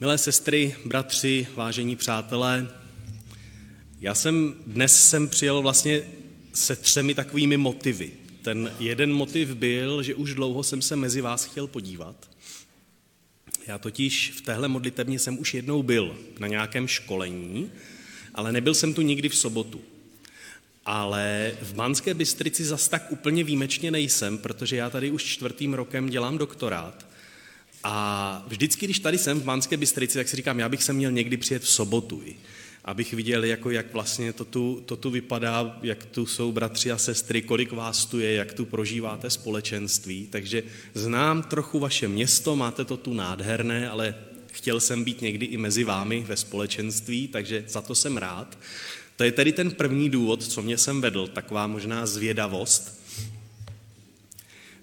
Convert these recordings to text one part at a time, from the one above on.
Milé sestry, bratři, vážení přátelé, já jsem dnes jsem přijel vlastně se třemi takovými motivy. Ten jeden motiv byl, že už dlouho jsem se mezi vás chtěl podívat. Já totiž v téhle modlitevně jsem už jednou byl na nějakém školení, ale nebyl jsem tu nikdy v sobotu. Ale v Banské Bystrici zas tak úplně výjimečně nejsem, protože já tady už čtvrtým rokem dělám doktorát. A vždycky, když tady jsem v Banské Bystrici, tak si říkám, já bych se měl někdy přijet v sobotu, abych viděl, jako jak vlastně to tu, to tu vypadá, jak tu jsou bratři a sestry, kolik vás tu je, jak tu prožíváte společenství. Takže znám trochu vaše město, máte to tu nádherné, ale chtěl jsem být někdy i mezi vámi ve společenství, takže za to jsem rád. To je tedy ten první důvod, co mě jsem vedl, taková možná zvědavost.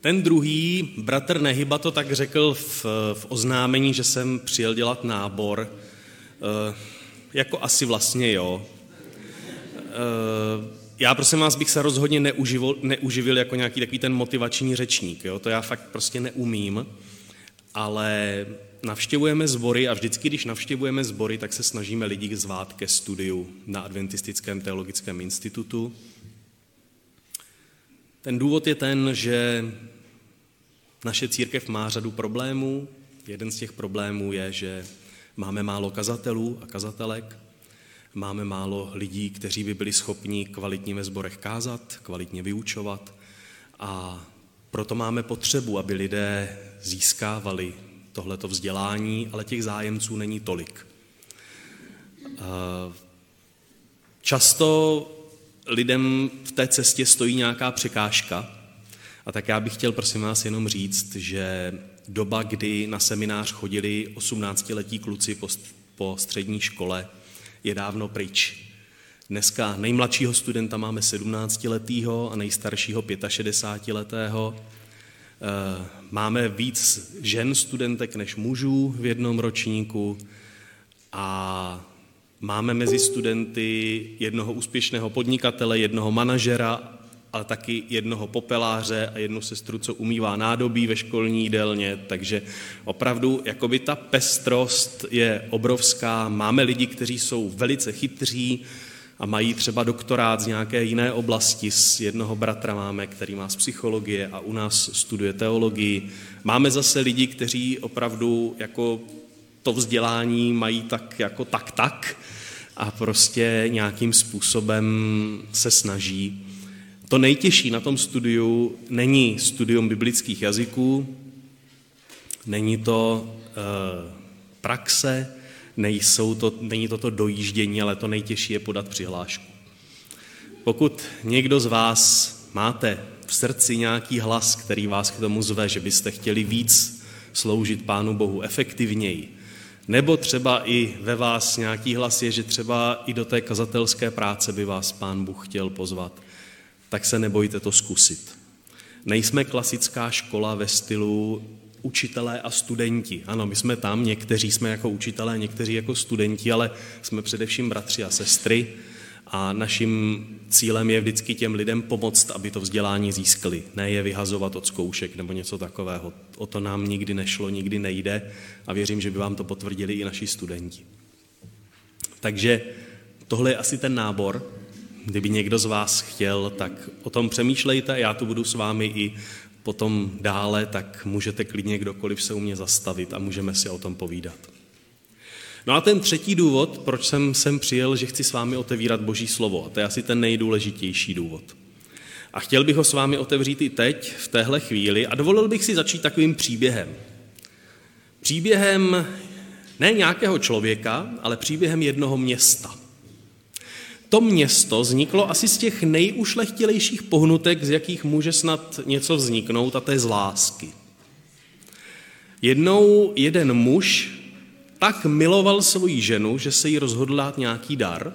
Ten druhý, bratr Nehyba to tak řekl v, v oznámení, že jsem přijel dělat nábor, e, jako asi vlastně jo. E, já prosím vás bych se rozhodně neuživil, neuživil jako nějaký takový ten motivační řečník, jo? to já fakt prostě neumím, ale navštěvujeme sbory a vždycky, když navštěvujeme sbory, tak se snažíme lidi zvát ke studiu na Adventistickém teologickém institutu. Ten důvod je ten, že naše církev má řadu problémů. Jeden z těch problémů je, že máme málo kazatelů a kazatelek, máme málo lidí, kteří by byli schopni kvalitně ve sborech kázat, kvalitně vyučovat a proto máme potřebu, aby lidé získávali tohleto vzdělání, ale těch zájemců není tolik. Často lidem v té cestě stojí nějaká překážka a tak já bych chtěl prosím vás jenom říct, že doba, kdy na seminář chodili 18-letí kluci po, po střední škole, je dávno pryč. Dneska nejmladšího studenta máme 17-letého a nejstaršího 65-letého. Eh, máme víc žen studentek než mužů v jednom ročníku a máme mezi studenty jednoho úspěšného podnikatele, jednoho manažera, ale taky jednoho popeláře a jednu sestru, co umývá nádobí ve školní jídelně, takže opravdu jakoby ta pestrost je obrovská. Máme lidi, kteří jsou velice chytří, a mají třeba doktorát z nějaké jiné oblasti. Z jednoho bratra máme, který má z psychologie a u nás studuje teologii. Máme zase lidi, kteří opravdu jako to vzdělání mají tak jako tak tak a prostě nějakým způsobem se snaží. To nejtěžší na tom studiu není studium biblických jazyků, není to e, praxe, nejsou to, není to to dojíždění, ale to nejtěžší je podat přihlášku. Pokud někdo z vás máte v srdci nějaký hlas, který vás k tomu zve, že byste chtěli víc sloužit Pánu Bohu efektivněji, nebo třeba i ve vás nějaký hlas je, že třeba i do té kazatelské práce by vás Pán Bůh chtěl pozvat, tak se nebojte to zkusit. Nejsme klasická škola ve stylu učitelé a studenti. Ano, my jsme tam, někteří jsme jako učitelé, někteří jako studenti, ale jsme především bratři a sestry a naším cílem je vždycky těm lidem pomoct, aby to vzdělání získali, ne je vyhazovat od zkoušek nebo něco takového. O to nám nikdy nešlo, nikdy nejde a věřím, že by vám to potvrdili i naši studenti. Takže tohle je asi ten nábor. Kdyby někdo z vás chtěl, tak o tom přemýšlejte, já tu budu s vámi i potom dále, tak můžete klidně kdokoliv se u mě zastavit a můžeme si o tom povídat. No a ten třetí důvod, proč jsem sem přijel, že chci s vámi otevírat Boží slovo, a to je asi ten nejdůležitější důvod. A chtěl bych ho s vámi otevřít i teď, v téhle chvíli, a dovolil bych si začít takovým příběhem. Příběhem ne nějakého člověka, ale příběhem jednoho města to město vzniklo asi z těch nejušlechtilejších pohnutek, z jakých může snad něco vzniknout, a to je z lásky. Jednou jeden muž tak miloval svoji ženu, že se jí rozhodl dát nějaký dar.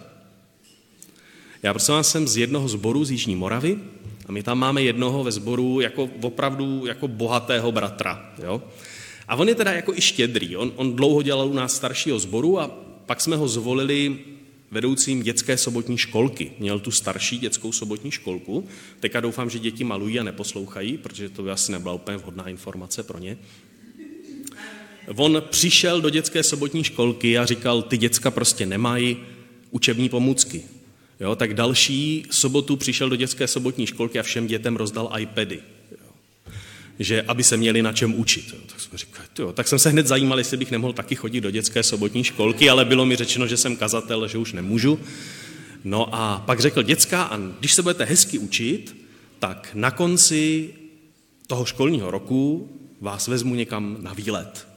Já prosím vás jsem z jednoho zboru z Jižní Moravy a my tam máme jednoho ve sboru jako opravdu jako bohatého bratra. Jo? A on je teda jako i štědrý. On, on dlouho dělal u nás staršího sboru a pak jsme ho zvolili vedoucím dětské sobotní školky. Měl tu starší dětskou sobotní školku. Teďka doufám, že děti malují a neposlouchají, protože to by asi nebyla úplně vhodná informace pro ně. On přišel do dětské sobotní školky a říkal, ty děcka prostě nemají učební pomůcky. Jo, tak další sobotu přišel do dětské sobotní školky a všem dětem rozdal iPady. Jo. Že aby se měli na čem učit. Jo. Tak, jsme říkali, jo. tak jsem se hned zajímal, jestli bych nemohl taky chodit do dětské sobotní školky, ale bylo mi řečeno, že jsem kazatel, že už nemůžu. No a pak řekl, děcka, a když se budete hezky učit, tak na konci toho školního roku vás vezmu někam na výlet.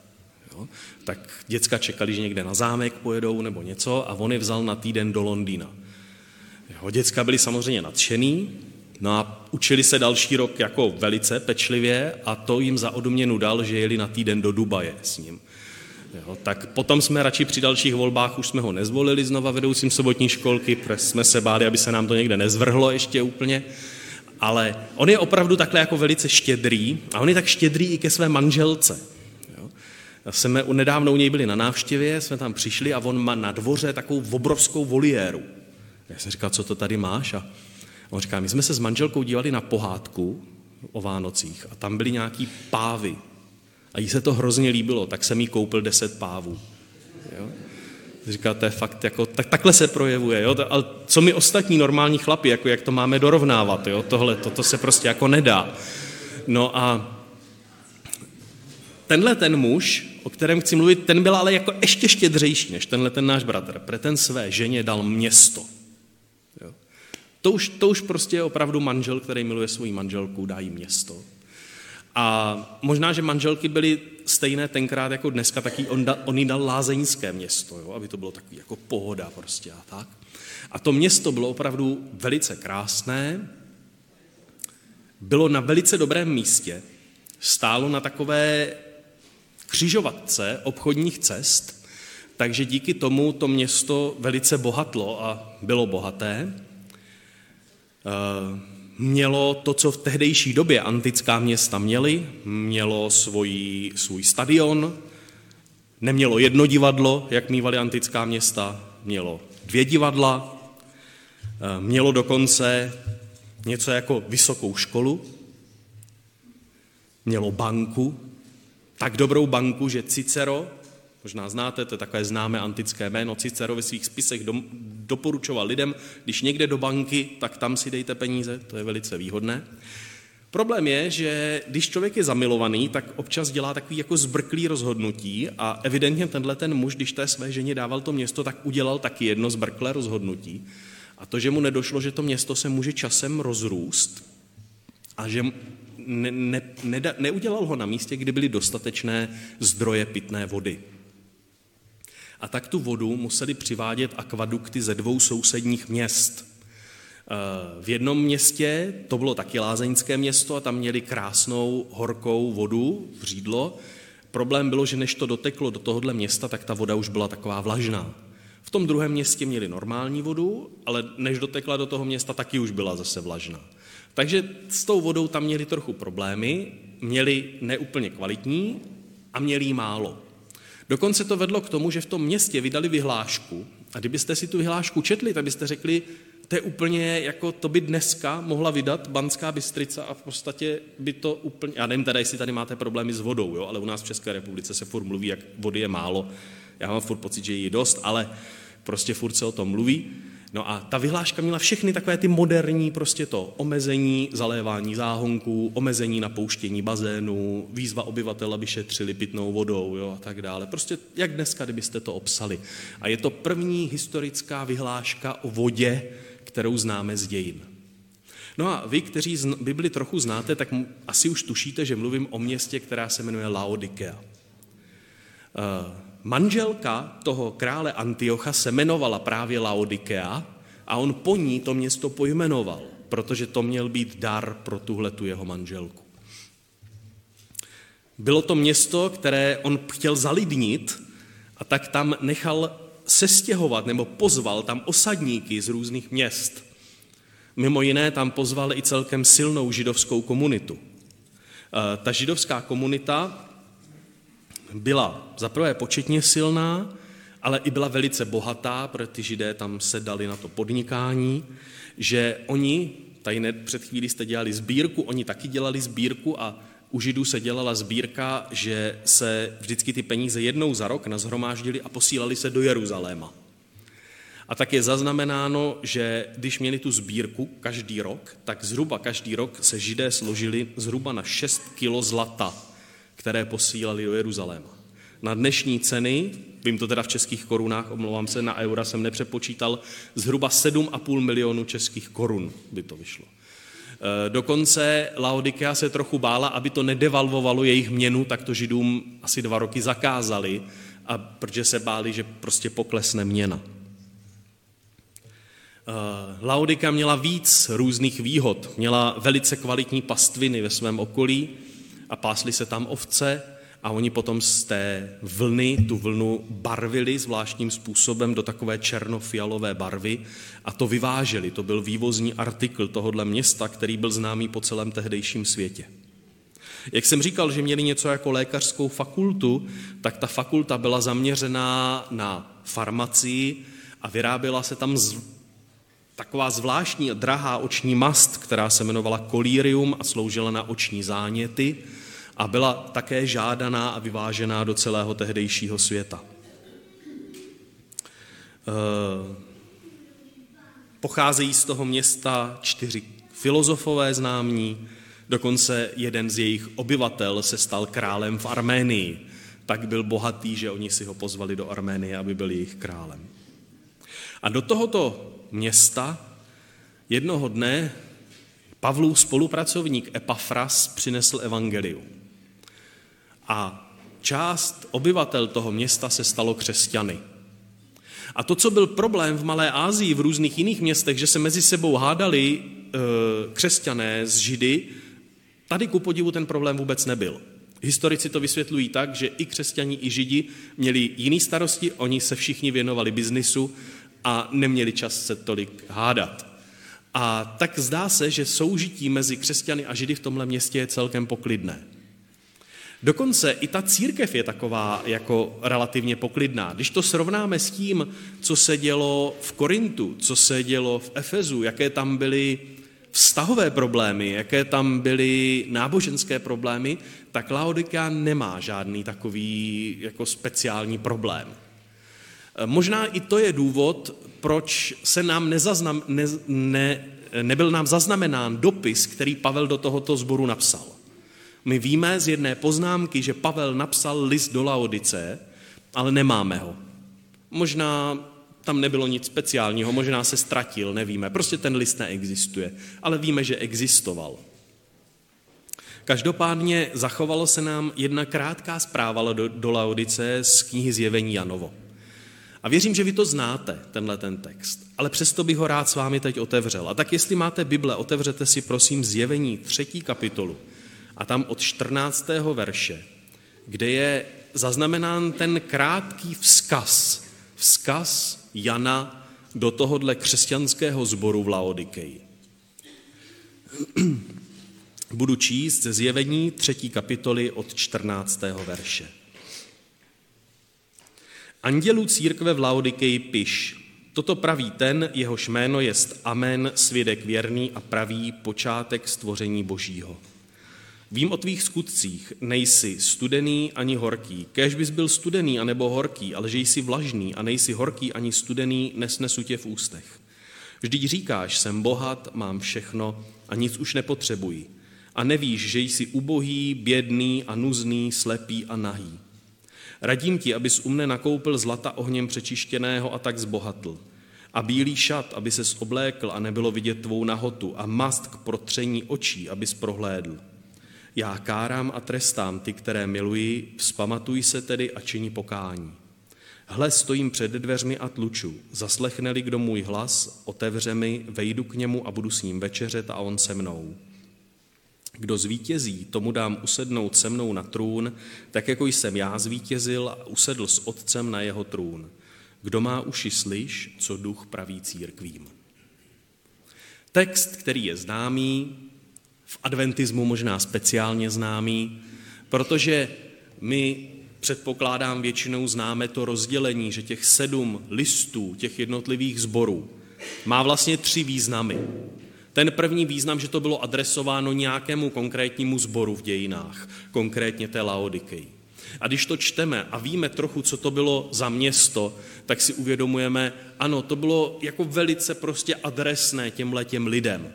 Jo? Tak děcka čekali, že někde na zámek pojedou nebo něco a on je vzal na týden do Londýna. Jo, děcka byli samozřejmě nadšený, no a učili se další rok jako velice pečlivě a to jim za odměnu dal, že jeli na týden do Dubaje s ním. Jo, tak potom jsme radši při dalších volbách už jsme ho nezvolili znova vedoucím sobotní školky, protože jsme se báli, aby se nám to někde nezvrhlo ještě úplně. Ale on je opravdu takhle jako velice štědrý a on je tak štědrý i ke své manželce. Jsme nedávno u něj byli na návštěvě, jsme tam přišli a on má na dvoře takovou obrovskou voliéru. Já jsem říkal, co to tady máš? A on říká, my jsme se s manželkou dívali na pohádku o Vánocích a tam byly nějaký pávy. A jí se to hrozně líbilo, tak jsem jí koupil deset pávů. Jo? Říká, to je fakt, jako, tak, takhle se projevuje, jo? ale co my ostatní normální chlapi, jako jak to máme dorovnávat, jo? tohle, toto se prostě jako nedá. No a tenhle ten muž, o kterém chci mluvit, ten byl ale jako ještě štědřejší než tenhle ten náš bratr. Pre ten své ženě dal město. Jo? To, už, to už prostě je opravdu manžel, který miluje svou manželku, dá jí město. A možná, že manželky byly stejné tenkrát jako dneska, taky on, da, on jí dal lázeňské město, jo, aby to bylo takový jako pohoda prostě a tak. A to město bylo opravdu velice krásné, bylo na velice dobrém místě, stálo na takové křižovatce obchodních cest, takže díky tomu to město velice bohatlo a bylo bohaté. Eh, mělo to, co v tehdejší době antická města měly, mělo svůj, svůj stadion, nemělo jedno divadlo, jak mývaly antická města, mělo dvě divadla, eh, mělo dokonce něco jako vysokou školu, mělo banku, tak dobrou banku, že Cicero, Možná znáte, to je takové známé antické jméno. Cicero ve svých spisech do, doporučoval lidem, když někde do banky, tak tam si dejte peníze, to je velice výhodné. Problém je, že když člověk je zamilovaný, tak občas dělá takový jako zbrklý rozhodnutí a evidentně tenhle ten muž, když té své ženě dával to město, tak udělal taky jedno zbrklé rozhodnutí. A to, že mu nedošlo, že to město se může časem rozrůst a že ne, ne, ne, neudělal ho na místě, kdy byly dostatečné zdroje pitné vody a tak tu vodu museli přivádět akvadukty ze dvou sousedních měst. Eh, v jednom městě, to bylo taky lázeňské město, a tam měli krásnou horkou vodu, v řídlo. Problém bylo, že než to doteklo do tohohle města, tak ta voda už byla taková vlažná. V tom druhém městě měli normální vodu, ale než dotekla do toho města, taky už byla zase vlažná. Takže s tou vodou tam měli trochu problémy, měli neúplně kvalitní a měli jí málo. Dokonce to vedlo k tomu, že v tom městě vydali vyhlášku a kdybyste si tu vyhlášku četli, tak byste řekli, to je úplně jako to by dneska mohla vydat Banská Bystrica a v podstatě by to úplně, já nevím teda, jestli tady máte problémy s vodou, jo, ale u nás v České republice se furt mluví, jak vody je málo. Já mám furt pocit, že je dost, ale prostě furt se o tom mluví. No a ta vyhláška měla všechny takové ty moderní, prostě to omezení zalévání záhonků, omezení napouštění bazénů, výzva obyvatel, aby šetřili pitnou vodou jo, a tak dále. Prostě jak dneska, kdybyste to obsali. A je to první historická vyhláška o vodě, kterou známe z dějin. No a vy, kteří Bibli trochu znáte, tak asi už tušíte, že mluvím o městě, která se jmenuje Laodikea. Uh, Manželka toho krále Antiocha se jmenovala právě Laodikea a on po ní to město pojmenoval, protože to měl být dar pro tuhle tu jeho manželku. Bylo to město, které on chtěl zalidnit a tak tam nechal sestěhovat nebo pozval tam osadníky z různých měst. Mimo jiné tam pozval i celkem silnou židovskou komunitu. Eh, ta židovská komunita byla zaprvé početně silná, ale i byla velice bohatá, protože ty židé tam se dali na to podnikání, že oni, tady ne, před chvílí jste dělali sbírku, oni taky dělali sbírku a u Židů se dělala sbírka, že se vždycky ty peníze jednou za rok nazhromáždili a posílali se do Jeruzaléma. A tak je zaznamenáno, že když měli tu sbírku každý rok, tak zhruba každý rok se židé složili zhruba na 6 kilo zlata, které posílali do Jeruzaléma. Na dnešní ceny, vím to teda v českých korunách, omlouvám se, na eura jsem nepřepočítal, zhruba 7,5 milionů českých korun by to vyšlo. E, dokonce Laodikea se trochu bála, aby to nedevalvovalo jejich měnu, tak to židům asi dva roky zakázali, a protože se báli, že prostě poklesne měna. Eh, Laodika měla víc různých výhod. Měla velice kvalitní pastviny ve svém okolí a pásly se tam ovce a oni potom z té vlny tu vlnu barvili zvláštním způsobem do takové černofialové barvy a to vyváželi. To byl vývozní artikl tohohle města, který byl známý po celém tehdejším světě. Jak jsem říkal, že měli něco jako lékařskou fakultu, tak ta fakulta byla zaměřená na farmacii a vyráběla se tam taková zvláštní drahá oční mast, která se jmenovala kolírium a sloužila na oční záněty a byla také žádaná a vyvážená do celého tehdejšího světa. Eh, pocházejí z toho města čtyři filozofové známí, dokonce jeden z jejich obyvatel se stal králem v Arménii. Tak byl bohatý, že oni si ho pozvali do Arménie, aby byl jejich králem. A do tohoto města jednoho dne Pavlův spolupracovník Epafras přinesl evangelium. A část obyvatel toho města se stalo křesťany. A to, co byl problém v Malé Ázii, v různých jiných městech, že se mezi sebou hádali e, křesťané z Židy, tady ku podivu ten problém vůbec nebyl. Historici to vysvětlují tak, že i křesťani, i židi měli jiný starosti, oni se všichni věnovali biznisu a neměli čas se tolik hádat. A tak zdá se, že soužití mezi křesťany a židy v tomhle městě je celkem poklidné. Dokonce i ta církev je taková jako relativně poklidná. Když to srovnáme s tím, co se dělo v Korintu, co se dělo v Efezu, jaké tam byly vztahové problémy, jaké tam byly náboženské problémy, tak Laodika nemá žádný takový jako speciální problém. Možná i to je důvod, proč se nám nezaznam, ne, ne, nebyl nám zaznamenán dopis, který Pavel do tohoto sboru napsal. My víme z jedné poznámky, že Pavel napsal list do Laodice, ale nemáme ho. Možná tam nebylo nic speciálního, možná se ztratil, nevíme. Prostě ten list neexistuje, ale víme, že existoval. Každopádně zachovalo se nám jedna krátká zpráva do, do Laodice z knihy Zjevení Janovo. A věřím, že vy to znáte, tenhle ten text, ale přesto bych ho rád s vámi teď otevřel. A tak jestli máte Bible, otevřete si prosím zjevení třetí kapitolu a tam od 14. verše, kde je zaznamenán ten krátký vzkaz, vzkaz Jana do tohohle křesťanského sboru v Laodikeji. Budu číst ze zjevení třetí kapitoly od 14. verše. Andělů církve v Laodikeji piš. Toto praví ten, jehož jméno jest Amen, svědek věrný a pravý počátek stvoření božího. Vím o tvých skutcích, nejsi studený ani horký. Kéž bys byl studený anebo horký, ale že jsi vlažný a nejsi horký ani studený, nesnesu tě v ústech. Vždyť říkáš, jsem bohat, mám všechno a nic už nepotřebuji. A nevíš, že jsi ubohý, bědný a nuzný, slepý a nahý. Radím ti, abys u mne nakoupil zlata ohněm přečištěného a tak zbohatl. A bílý šat, aby ses oblékl a nebylo vidět tvou nahotu a mast k protření očí, abys prohlédl. Já kárám a trestám ty, které miluji, vzpamatuj se tedy a činí pokání. Hle, stojím před dveřmi a tluču. Zaslechne-li kdo můj hlas, otevře mi, vejdu k němu a budu s ním večeřet a on se mnou. Kdo zvítězí, tomu dám usednout se mnou na trůn, tak jako jsem já zvítězil a usedl s otcem na jeho trůn. Kdo má uši slyš, co duch praví církvím. Text, který je známý, v adventismu možná speciálně známý, protože my předpokládám většinou známe to rozdělení, že těch sedm listů, těch jednotlivých zborů, má vlastně tři významy. Ten první význam, že to bylo adresováno nějakému konkrétnímu sboru v dějinách, konkrétně té Laodikei. A když to čteme a víme trochu, co to bylo za město, tak si uvědomujeme, ano, to bylo jako velice prostě adresné těmhle těm lidem.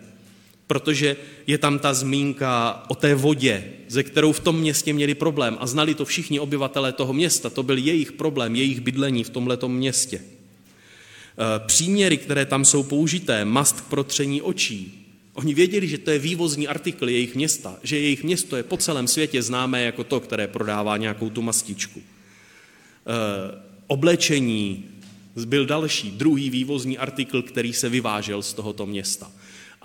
Protože je tam ta zmínka o té vodě, ze kterou v tom městě měli problém a znali to všichni obyvatelé toho města, to byl jejich problém, jejich bydlení v tomhletom městě. Eh, příměry, které tam jsou použité, mast k protření očí. Oni věděli, že to je vývozní artikl jejich města, že jejich město je po celém světě známé jako to, které prodává nějakou tu mastičku. E, oblečení byl další, druhý vývozní artikl, který se vyvážel z tohoto města.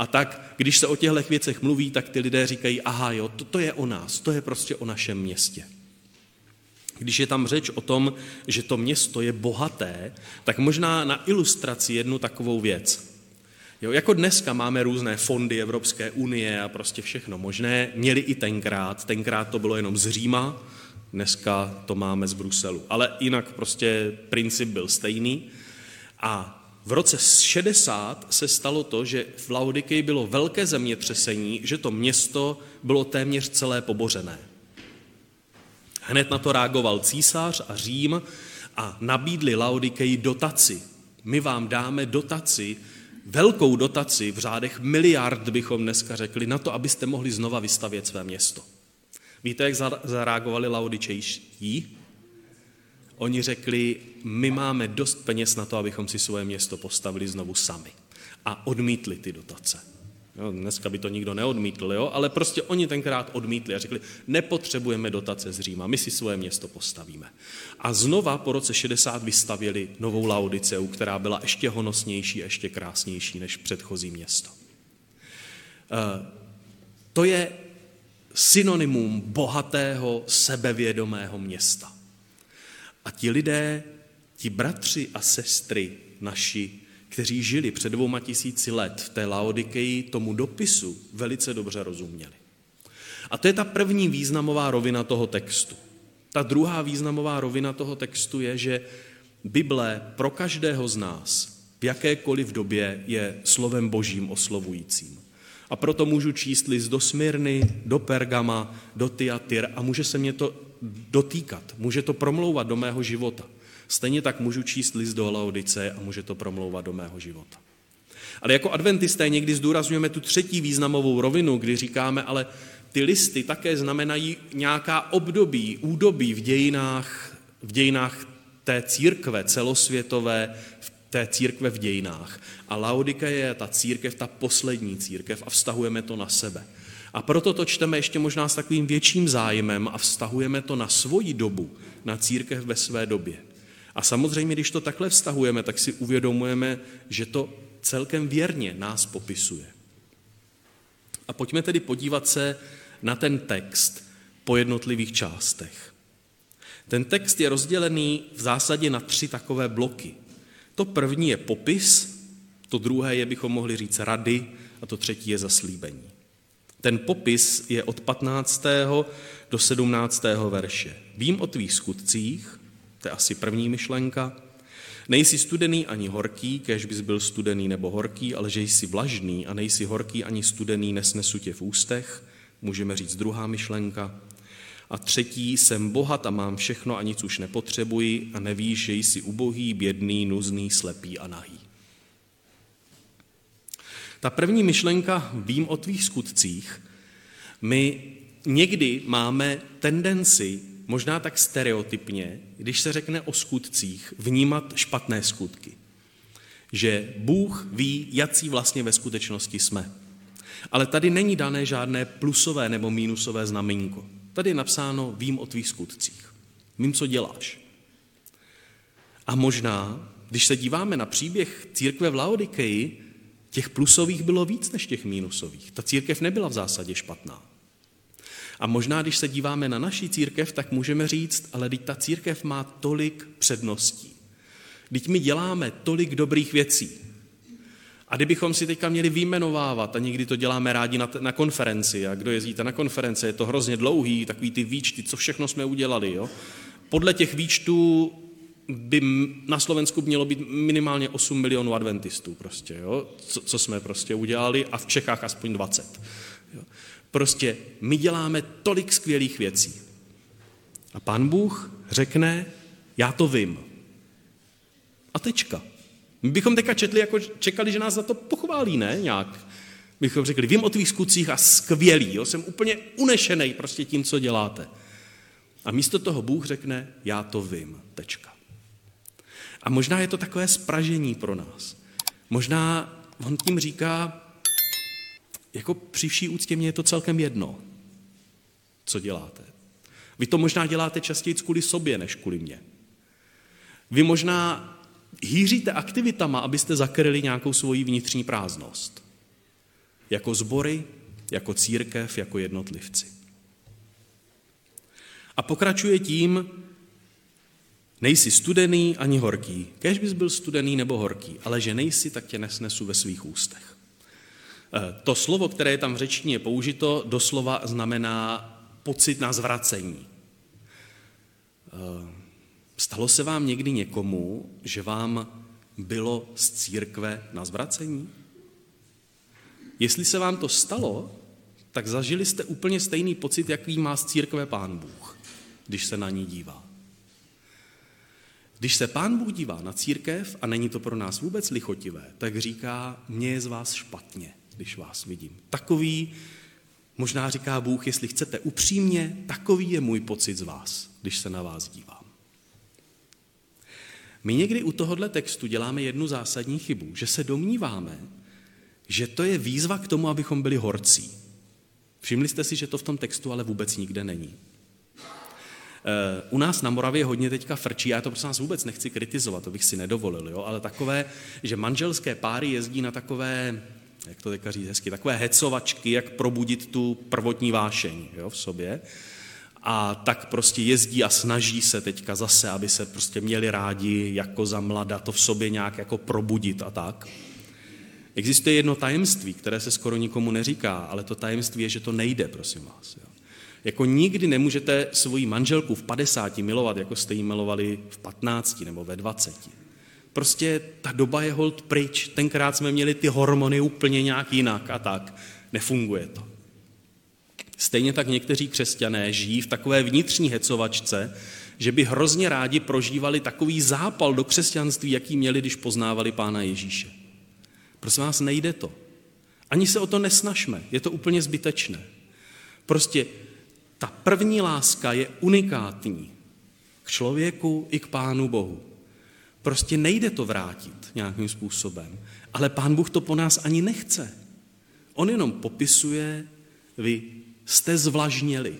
A tak, když se o těchto věcech mluví, tak ty lidé říkají, aha jo, to, to je o nás, to je prostě o našem městě. Když je tam řeč o tom, že to město je bohaté, tak možná na ilustraci jednu takovou věc. Jo, jako dneska máme různé fondy Evropské unie a prostě všechno možné, měli i tenkrát, tenkrát to bylo jenom z Říma, dneska to máme z Bruselu, ale jinak prostě princip byl stejný. A v roce 60 se stalo to, že v Laodikei bylo velké zemětřesení, že to město bylo téměř celé pobořené. Hned na to reagoval císař a Řím a nabídli Laodikeji dotaci. My vám dáme dotaci, velkou dotaci v řádech miliard, bychom dneska řekli, na to, abyste mohli znova vystavět své město. Víte, jak zareagovali Laodičejští? Oni řekli, my máme dost peněz na to, abychom si svoje město postavili znovu sami. A odmítli ty dotace. Jo, dneska by to nikdo neodmítl, jo? ale prostě oni tenkrát odmítli a řekli, nepotřebujeme dotace z Říma, my si svoje město postavíme. A znova po roce 60 vystavěli novou Laodiceu, která byla ještě honosnější, ještě krásnější než předchozí město. E, to je synonymum bohatého, sebevědomého města. A ti lidé, ti bratři a sestry naši, kteří žili před dvouma tisíci let v té Laodikeji, tomu dopisu velice dobře rozuměli. A to je ta první významová rovina toho textu. Ta druhá významová rovina toho textu je, že Bible pro každého z nás v jakékoliv době je slovem božím oslovujícím. A proto můžu číst list do Smyrny, do Pergama, do Tiatyr a může se mě to dotýkat, může to promlouvat do mého života. Stejně tak můžu číst list do Laodice a může to promlouvat do mého života. Ale jako adventisté někdy zdůrazňujeme tu třetí významovou rovinu, kdy říkáme, ale ty listy také znamenají nějaká období, údobí v dějinách, v dějinách té církve celosvětové, v té církve v dějinách. A Laodika je ta církev, ta poslední církev a vztahujeme to na sebe. A proto to čteme ještě možná s takovým větším zájmem a vztahujeme to na svoji dobu, na církev ve své době. A samozřejmě, když to takhle vztahujeme, tak si uvědomujeme, že to celkem věrně nás popisuje. A pojďme tedy podívat se na ten text po jednotlivých částech. Ten text je rozdělený v zásadě na tři takové bloky. To první je popis, to druhé je, bychom mohli říct, rady a to třetí je zaslíbení. Ten popis je od 15. do 17. verše. Vím o tvých skutcích, to je asi první myšlenka. Nejsi studený ani horký, kež bys byl studený nebo horký, ale že jsi vlažný a nejsi horký ani studený, nesnesu tě v ústech, můžeme říct druhá myšlenka. A třetí, jsem bohat a mám všechno a nic už nepotřebuji a nevíš, že jsi ubohý, bědný, nuzný, slepý a nahý. Ta první myšlenka, vím o tvých skutcích, my někdy máme tendenci možná tak stereotypně, když se řekne o skutcích, vnímat špatné skutky. Že Bůh ví, jaký vlastně ve skutečnosti jsme. Ale tady není dané žádné plusové nebo mínusové znamínko. Tady je napsáno, vím o tvých skutcích. Vím, co děláš. A možná, když se díváme na příběh církve v Laodikeji, těch plusových bylo víc než těch mínusových. Ta církev nebyla v zásadě špatná. A možná, když se díváme na naší církev, tak můžeme říct, ale teď ta církev má tolik předností. Teď my děláme tolik dobrých věcí. A kdybychom si teďka měli výjmenovávat, a někdy to děláme rádi na, na konferenci, a kdo jezdíte na konference, je to hrozně dlouhý, takový ty výčty, co všechno jsme udělali. Jo? Podle těch výčtů by na Slovensku mělo být minimálně 8 milionů adventistů prostě, jo? Co, co jsme prostě udělali a v Čechách aspoň 20. Jo? Prostě my děláme tolik skvělých věcí. A pan Bůh řekne, já to vím. A tečka. My bychom teďka četli, jako čekali, že nás za to pochválí, ne? Nějak. Bychom řekli, vím o tvých skutcích a skvělý, jo? jsem úplně unešený prostě tím, co děláte. A místo toho Bůh řekne, já to vím, tečka. A možná je to takové spražení pro nás. Možná on tím říká, jako při vší úctě mě je to celkem jedno, co děláte. Vy to možná děláte častěji kvůli sobě, než kvůli mně. Vy možná hýříte aktivitama, abyste zakryli nějakou svoji vnitřní prázdnost. Jako zbory, jako církev, jako jednotlivci. A pokračuje tím, nejsi studený ani horký. Kež bys byl studený nebo horký, ale že nejsi, tak tě nesnesu ve svých ústech. Eh, to slovo, které je tam v řečtině použito, doslova znamená pocit na zvracení. Eh, stalo se vám někdy někomu, že vám bylo z církve na zvracení? Jestli se vám to stalo, tak zažili jste úplně stejný pocit, jaký má z církve pán Bůh, když se na ní dívá. Když se pán Bůh dívá na církev a není to pro nás vůbec lichotivé, tak říká, mně je z vás špatně, když vás vidím. Takový, možná říká Bůh, jestli chcete upřímně, takový je můj pocit z vás, když se na vás dívám. My někdy u tohohle textu děláme jednu zásadní chybu, že se domníváme, že to je výzva k tomu, abychom byli horcí. Všimli jste si, že to v tom textu ale vůbec nikde není. Eh, u nás na Moravě hodně teďka frčí, já to prostě nás vůbec nechci kritizovat, to bych si nedovolil, jo? ale takové, že manželské páry jezdí na takové, jak to teďka říct hezky, takové hecovačky, jak probudit tu prvotní vášeň jo, v sobě. A tak prostě jezdí a snaží se teďka zase, aby se prostě měli rádi jako za mlada, to v sobě nějak jako probudit a tak. Existuje jedno tajemství, které se skoro nikomu neříká, ale to tajemství je, že to nejde, prosím vás. Jo. Jako nikdy nemůžete svoji manželku v 50 milovat, jako jste ji milovali v 15 nebo ve 20. Prostě ta doba je hold pryč. Tenkrát jsme měli ty hormony úplně nějak jinak a tak. Nefunguje to. Stejně tak někteří křesťané žijí v takové vnitřní hecovačce, že by hrozně rádi prožívali takový zápal do křesťanství, jaký měli, když poznávali Pána Ježíše. Prosím vás, nejde to. Ani se o to nesnažme, je to úplně zbytečné. Prostě ta první láska je unikátní k člověku i k Pánu Bohu. Prostě nejde to vrátit nějakým způsobem. Ale Pán Bůh to po nás ani nechce. On jenom popisuje, vy jste zvlažněli.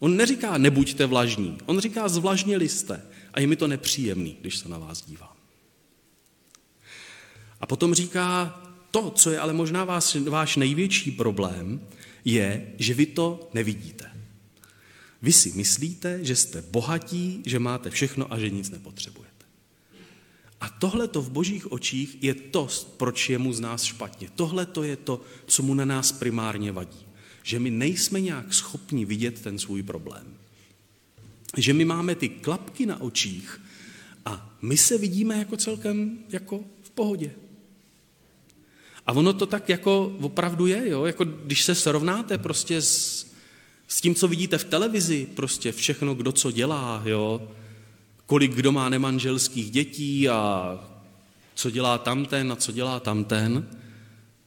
On neříká nebuďte vlažní, on říká zvlažněli jste. A je mi to nepříjemný, když se na vás dívám. A potom říká, to, co je ale možná vás, váš největší problém, je, že vy to nevidíte. Vy si myslíte, že jste bohatí, že máte všechno a že nic nepotřebujete. A tohle to v božích očích je to, proč je mu z nás špatně. Tohle to je to, co mu na nás primárně vadí. Že my nejsme nějak schopni vidět ten svůj problém. Že my máme ty klapky na očích a my se vidíme jako celkem jako v pohodě. A ono to tak jako opravdu je, jo? Jako když se srovnáte prostě s, s tím, co vidíte v televizi, prostě všechno, kdo co dělá, jo? kolik kdo má nemanželských dětí a co dělá tamten a co dělá tamten,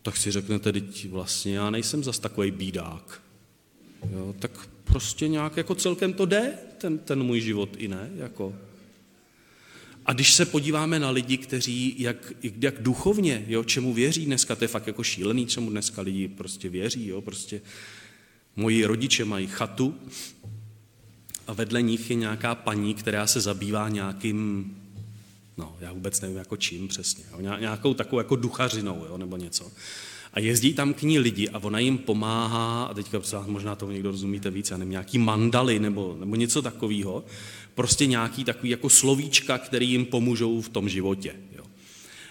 tak si řeknete, teď vlastně já nejsem zas takový bídák. Jo? Tak prostě nějak jako celkem to jde, ten, ten můj život i ne, jako... A když se podíváme na lidi, kteří jak, jak duchovně, jo, čemu věří dneska, to je fakt jako šílený, čemu dneska lidi prostě věří, jo, prostě moji rodiče mají chatu a vedle nich je nějaká paní, která se zabývá nějakým, no, já vůbec nevím jako čím přesně, jo, nějakou takovou jako duchařinou, jo, nebo něco. A jezdí tam k ní lidi a ona jim pomáhá, a teďka možná tomu někdo rozumíte víc, já nevím, nějaký mandaly nebo, nebo něco takového, prostě nějaký takový jako slovíčka, který jim pomůžou v tom životě. Jo.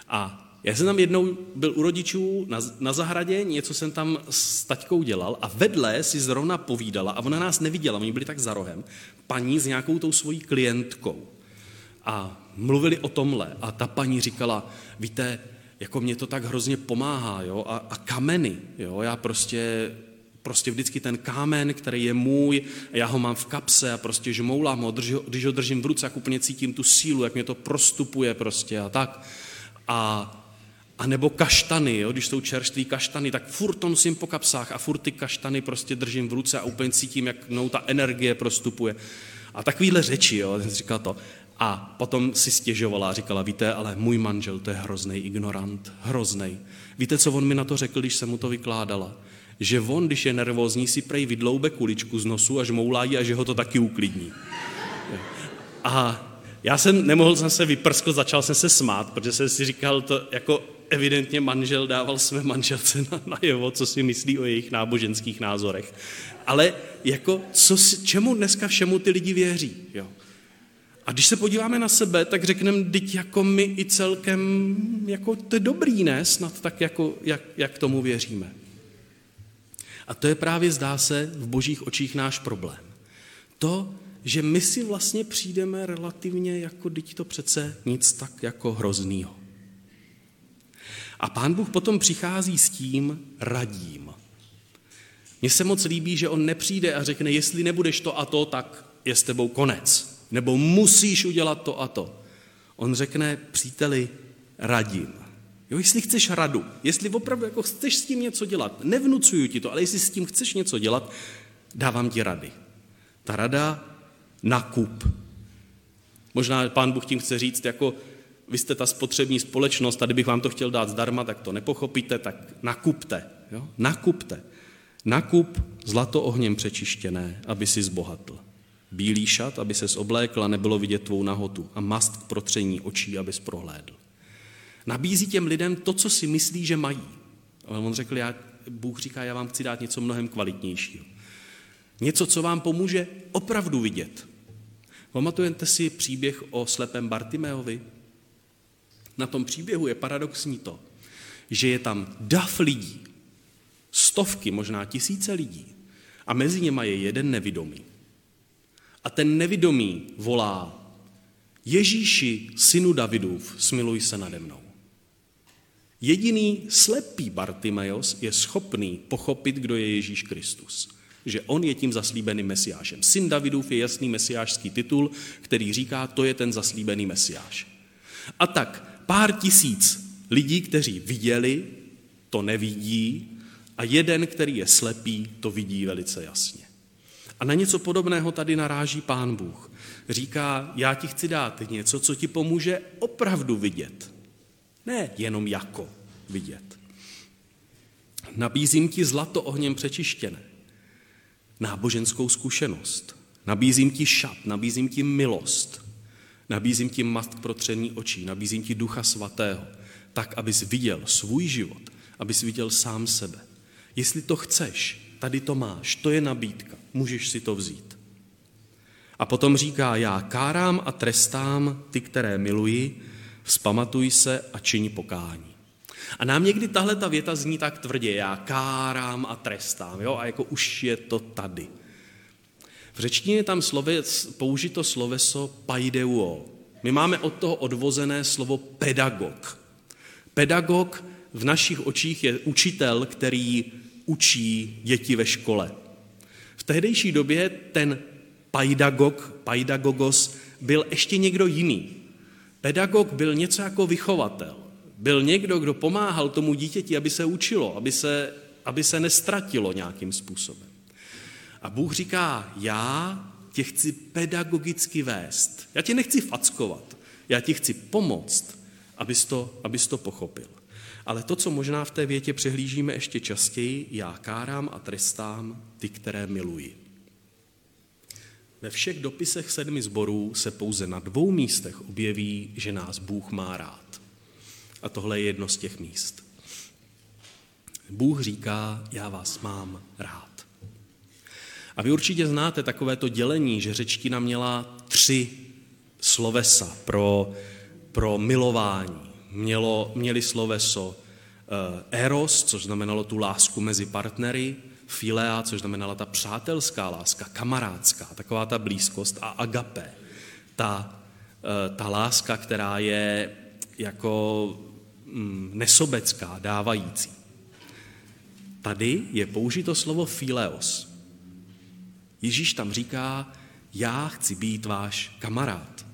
A já jsem tam jednou byl u rodičů na, na zahradě, něco jsem tam s taťkou dělal a vedle si zrovna povídala a ona nás neviděla, oni byli tak za rohem, paní s nějakou tou svojí klientkou. a mluvili o tomhle a ta paní říkala, víte, jako mě to tak hrozně pomáhá, jo, a, a kameny, jo, já prostě, prostě vždycky ten kámen, který je můj, já ho mám v kapse a prostě žmoulám ho, když ho držím v ruce, jak úplně cítím tu sílu, jak mě to prostupuje prostě a tak. A, a nebo kaštany, jo, když jsou čerství kaštany, tak furt to nosím po kapsách a furt ty kaštany prostě držím v ruce a úplně cítím, jak mnou ta energie prostupuje. A takovýhle řeči, jo, jsem říkal to. A potom si stěžovala a říkala, víte, ale můj manžel to je hrozný ignorant, hrozný. Víte, co on mi na to řekl, když jsem mu to vykládala? Že on, když je nervózní, si prej vydloube kuličku z nosu a žmoulá a že ho to taky uklidní. A já jsem nemohl jsem se vyprskl, začal jsem se smát, protože jsem si říkal, to jako evidentně manžel dával své manželce na, na jevo, co si myslí o jejich náboženských názorech. Ale jako, co si, čemu dneska všemu ty lidi věří? Jo? A když se podíváme na sebe, tak řekneme, teď jako my i celkem, jako to je dobrý, ne? Snad tak, jako, jak, jak tomu věříme. A to je právě, zdá se, v božích očích náš problém. To, že my si vlastně přijdeme relativně jako, teď to přece nic tak jako hroznýho. A pán Bůh potom přichází s tím radím. Mně se moc líbí, že on nepřijde a řekne, jestli nebudeš to a to, tak je s tebou konec. Nebo musíš udělat to a to. On řekne, příteli, radím. Jo, jestli chceš radu, jestli opravdu jako chceš s tím něco dělat, nevnucuju ti to, ale jestli s tím chceš něco dělat, dávám ti rady. Ta rada nakup. Možná pán Bůh tím chce říct, jako vy jste ta spotřební společnost, a kdybych vám to chtěl dát zdarma, tak to nepochopíte, tak nakupte. Jo? Nakupte. Nakup zlato ohněm přečištěné, aby si zbohatl. Bílý šat, aby se oblékl a nebylo vidět tvou nahotu a mast k protření očí, abys prohlédl. Nabízí těm lidem to, co si myslí, že mají. Ale on řekl, já, Bůh říká, já vám chci dát něco mnohem kvalitnějšího. Něco, co vám pomůže opravdu vidět. Pamatujete si příběh o slepém Bartimeovi? Na tom příběhu je paradoxní to, že je tam dav lidí, stovky, možná tisíce lidí, a mezi něma je jeden nevidomý. A ten nevidomý volá, Ježíši, synu Davidův, smiluj se nade mnou. Jediný slepý Bartimeos je schopný pochopit, kdo je Ježíš Kristus. Že on je tím zaslíbeným mesiášem. Syn Davidův je jasný mesiášský titul, který říká, to je ten zaslíbený mesiáš. A tak pár tisíc lidí, kteří viděli, to nevidí a jeden, který je slepý, to vidí velice jasně. A na něco podobného tady naráží pán Bůh. Říká, já ti chci dát něco, co ti pomůže opravdu vidět. Ne jenom jako vidět. Nabízím ti zlato ohněm přečištěné. Náboženskou zkušenost. Nabízím ti šat, nabízím ti milost. Nabízím ti mast k protření očí, nabízím ti ducha svatého, tak, abys viděl svůj život, abys viděl sám sebe. Jestli to chceš, tady to máš, to je nabídka, můžeš si to vzít. A potom říká, já kárám a trestám ty, které miluji, vzpamatuj se a činí pokání. A nám někdy tahle ta věta zní tak tvrdě, já kárám a trestám, jo, a jako už je to tady. V řečtině je tam sloves, použito sloveso paideuo. My máme od toho odvozené slovo pedagog. Pedagog v našich očích je učitel, který učí děti ve škole. V tehdejší době ten paidagog, paidagogos, byl ještě někdo jiný. Pedagog byl něco jako vychovatel. Byl někdo, kdo pomáhal tomu dítěti, aby se učilo, aby se, aby se nestratilo nějakým způsobem. A Bůh říká, já tě chci pedagogicky vést. Já tě nechci fackovat, já ti chci pomoct, abys to, abys to pochopil. Ale to, co možná v té větě přehlížíme ještě častěji, já kárám a trestám ty, které miluji. Ve všech dopisech sedmi zborů se pouze na dvou místech objeví, že nás Bůh má rád. A tohle je jedno z těch míst. Bůh říká, já vás mám rád. A vy určitě znáte takovéto dělení, že řečtina měla tři slovesa pro, pro milování. Mělo, měli sloveso eh, eros, což znamenalo tu lásku mezi partnery, filea, což znamenala ta přátelská láska, kamarádská, taková ta blízkost a agape, ta, ta láska, která je jako mm, nesobecká, dávající. Tady je použito slovo fileos. Ježíš tam říká, já chci být váš kamarád.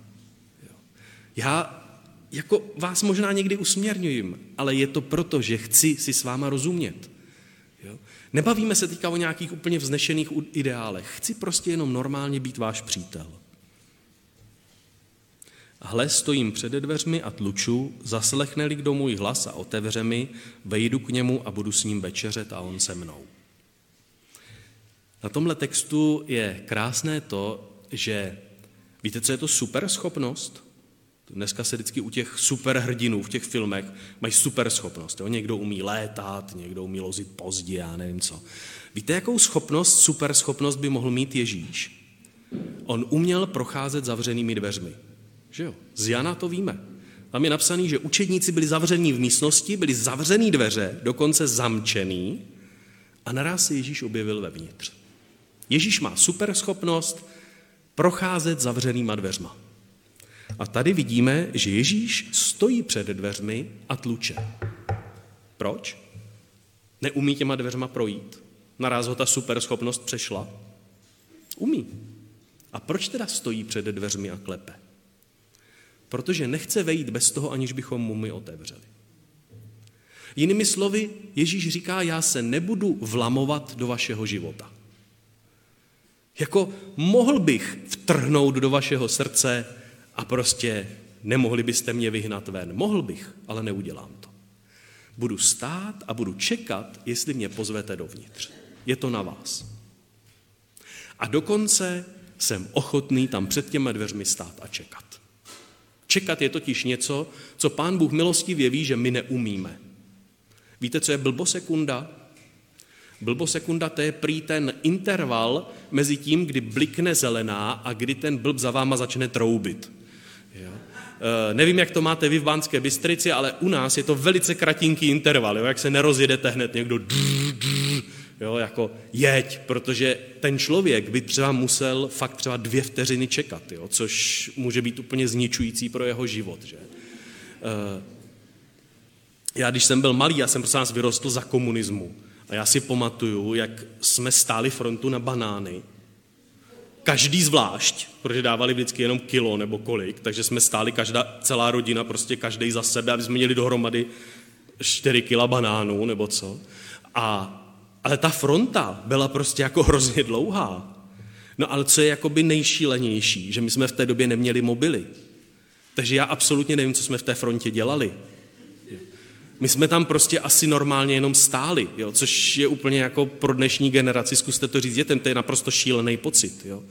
Já jako vás možná někdy usměrňujem, ale je to proto, že chci si s váma rozumět. Jo? Nebavíme se teďka o nějakých úplně vznešených ideálech. Chci prostě jenom normálně být váš přítel. Hle, stojím před dveřmi a tluču, zaslechne-li kdo můj hlas a otevře mi, vejdu k němu a budu s ním večeřet a on se mnou. Na tomhle textu je krásné to, že víte, co je to super schopnost? Dneska se vždycky u těch superhrdinů v těch filmech mají super schopnost. Jo? Někdo umí létat, někdo umí lozit pozdě, já nevím co. Víte, jakou schopnost, super schopnost by mohl mít Ježíš? On uměl procházet zavřenými dveřmi. Že jo? Z Jana to víme. Tam je napsaný, že učedníci byli zavření v místnosti, byli zavřený dveře, dokonce zamčený a naraz se Ježíš objevil vevnitř. Ježíš má super schopnost procházet zavřenýma dveřma. A tady vidíme, že Ježíš stojí před dveřmi a tluče. Proč? Neumí těma dveřma projít. Naraz ho ta super schopnost přešla. Umí. A proč teda stojí před dveřmi a klepe? Protože nechce vejít bez toho, aniž bychom mu my otevřeli. Jinými slovy, Ježíš říká, já se nebudu vlamovat do vašeho života. Jako mohl bych vtrhnout do vašeho srdce a prostě nemohli byste mě vyhnat ven. Mohl bych, ale neudělám to. Budu stát a budu čekat, jestli mě pozvete dovnitř. Je to na vás. A dokonce jsem ochotný tam před těma dveřmi stát a čekat. Čekat je totiž něco, co pán Bůh milostivě ví, že my neumíme. Víte, co je blbosekunda? Blbosekunda to je prý ten interval mezi tím, kdy blikne zelená a kdy ten blb za váma začne troubit. Jo? E, nevím, jak to máte vy v Bánské Bystrici, ale u nás je to velice kratinký interval, jo? jak se nerozjedete hned někdo drr, drr, jo? jako jeď, protože ten člověk by třeba musel fakt třeba dvě vteřiny čekat, jo? což může být úplně zničující pro jeho život. Že? E, já, když jsem byl malý, já jsem prostě nás vyrostl za komunismu. A já si pamatuju, jak jsme stáli frontu na banány, každý zvlášť, protože dávali vždycky jenom kilo nebo kolik, takže jsme stáli každá, celá rodina, prostě každý za sebe, aby jsme měli dohromady 4 kila banánů nebo co. A, ale ta fronta byla prostě jako hrozně dlouhá. No ale co je jakoby nejšílenější, že my jsme v té době neměli mobily. Takže já absolutně nevím, co jsme v té frontě dělali. My jsme tam prostě asi normálně jenom stáli, jo, což je úplně jako pro dnešní generaci, zkuste to říct dětem, to je naprosto šílený pocit. Jo.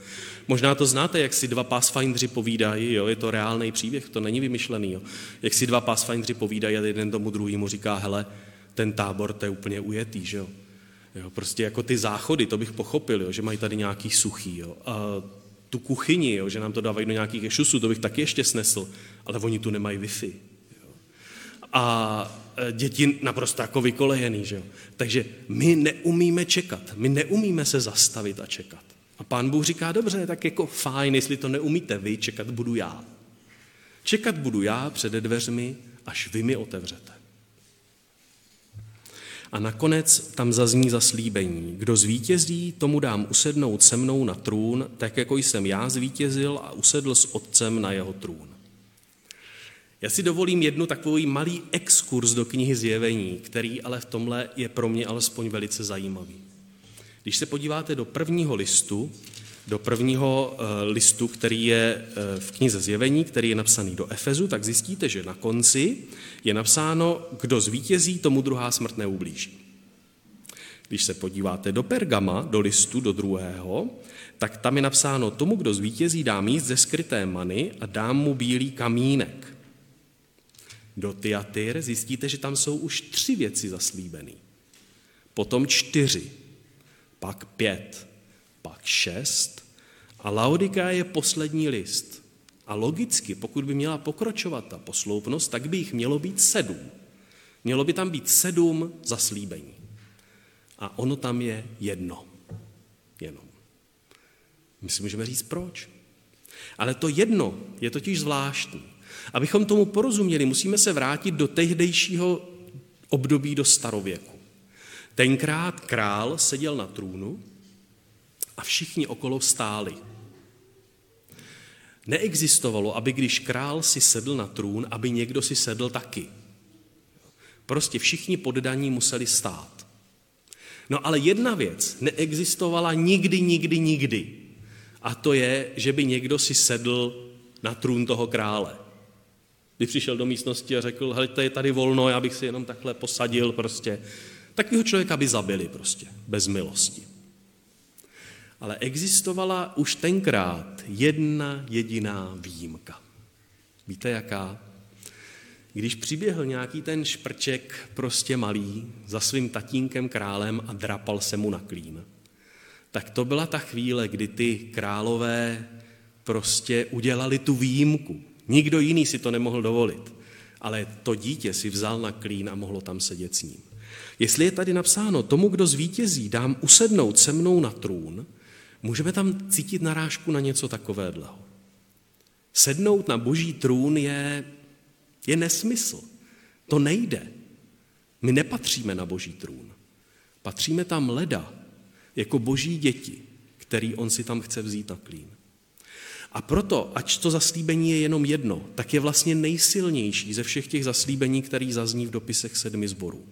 Možná to znáte, jak si dva pathfindři povídají, jo, je to reálný příběh, to není vymyšlený. Jo. Jak si dva pathfindři povídají a jeden tomu druhému říká, hele, ten tábor, to je úplně ujetý, že jo. jo. Prostě jako ty záchody, to bych pochopil, jo, že mají tady nějaký suchý. Jo. A tu kuchyni, jo, že nám to dávají do nějakých šusů, to bych taky ještě snesl, ale oni tu nemají Wi-Fi. Jo. A děti naprosto jako vykolejený. Že jo? Takže my neumíme čekat, my neumíme se zastavit a čekat. A pán Bůh říká, dobře, tak jako fajn, jestli to neumíte vy, čekat budu já. Čekat budu já před dveřmi, až vy mi otevřete. A nakonec tam zazní zaslíbení. Kdo zvítězí, tomu dám usednout se mnou na trůn, tak jako jsem já zvítězil a usedl s otcem na jeho trůn. Já si dovolím jednu takový malý exkurs do knihy Zjevení, který ale v tomhle je pro mě alespoň velice zajímavý. Když se podíváte do prvního listu, do prvního eh, listu, který je eh, v knize Zjevení, který je napsaný do Efezu, tak zjistíte, že na konci je napsáno, kdo zvítězí, tomu druhá smrt neublíží. Když se podíváte do Pergama, do listu, do druhého, tak tam je napsáno, tomu, kdo zvítězí, dám jíst ze skryté many a dám mu bílý kamínek do Tiatyr, zjistíte, že tam jsou už tři věci zaslíbené. Potom čtyři, pak pět, pak šest a Laodika je poslední list. A logicky, pokud by měla pokročovat ta posloupnost, tak by jich mělo být sedm. Mělo by tam být sedm zaslíbení. A ono tam je jedno. Jenom. My si můžeme říct proč. Ale to jedno je totiž zvláštní. Abychom tomu porozuměli, musíme se vrátit do tehdejšího období do starověku. Tenkrát král seděl na trůnu a všichni okolo stáli. Neexistovalo, aby když král si sedl na trůn, aby někdo si sedl taky. Prostě všichni poddaní museli stát. No ale jedna věc neexistovala nikdy, nikdy, nikdy. A to je, že by někdo si sedl na trůn toho krále. Když přišel do místnosti a řekl, hele, to je tady volno, já bych si jenom takhle posadil prostě. Takového člověka by zabili prostě, bez milosti. Ale existovala už tenkrát jedna jediná výjimka. Víte jaká? Když přiběhl nějaký ten šprček prostě malý za svým tatínkem králem a drapal se mu na klín, tak to byla ta chvíle, kdy ty králové prostě udělali tu výjimku. Nikdo jiný si to nemohl dovolit. Ale to dítě si vzal na klín a mohlo tam sedět s ním. Jestli je tady napsáno, tomu, kdo zvítězí, dám usednout se mnou na trůn, můžeme tam cítit narážku na něco takového. Sednout na boží trůn je, je nesmysl. To nejde. My nepatříme na boží trůn. Patříme tam leda, jako boží děti, který on si tam chce vzít na klín. A proto, ač to zaslíbení je jenom jedno, tak je vlastně nejsilnější ze všech těch zaslíbení, který zazní v dopisech sedmi zborů.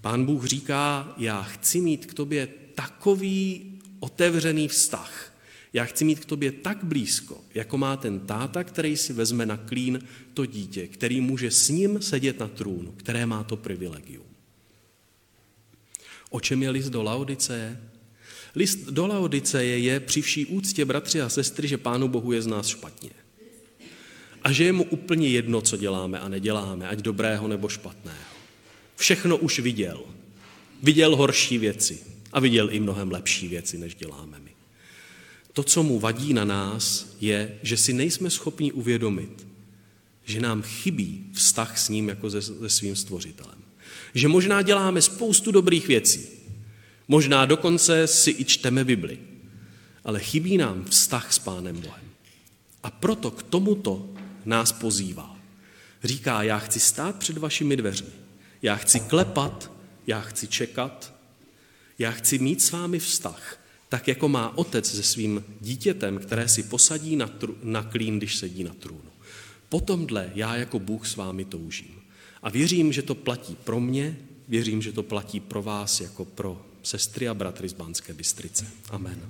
Pán Bůh říká, já chci mít k tobě takový otevřený vztah. Já chci mít k tobě tak blízko, jako má ten táta, který si vezme na klín to dítě, který může s ním sedět na trůnu, které má to privilegium. O čem je list do Laodice? List do Laodiceje je při vší úctě, bratři a sestry, že Pánu Bohu je z nás špatně. A že je mu úplně jedno, co děláme a neděláme, ať dobrého nebo špatného. Všechno už viděl. Viděl horší věci a viděl i mnohem lepší věci, než děláme my. To, co mu vadí na nás, je, že si nejsme schopni uvědomit, že nám chybí vztah s ním jako se, se svým stvořitelem. Že možná děláme spoustu dobrých věcí, Možná dokonce si i čteme Bibli, ale chybí nám vztah s Pánem Bohem. A proto k tomuto nás pozývá. Říká, já chci stát před vašimi dveřmi, já chci klepat, já chci čekat, já chci mít s vámi vztah, tak jako má otec se svým dítětem, které si posadí na, tru, na klín, když sedí na trůnu. Potomhle já jako Bůh s vámi toužím. A věřím, že to platí pro mě, věřím, že to platí pro vás jako pro sestry a bratry z Banské Bystrice. Amen.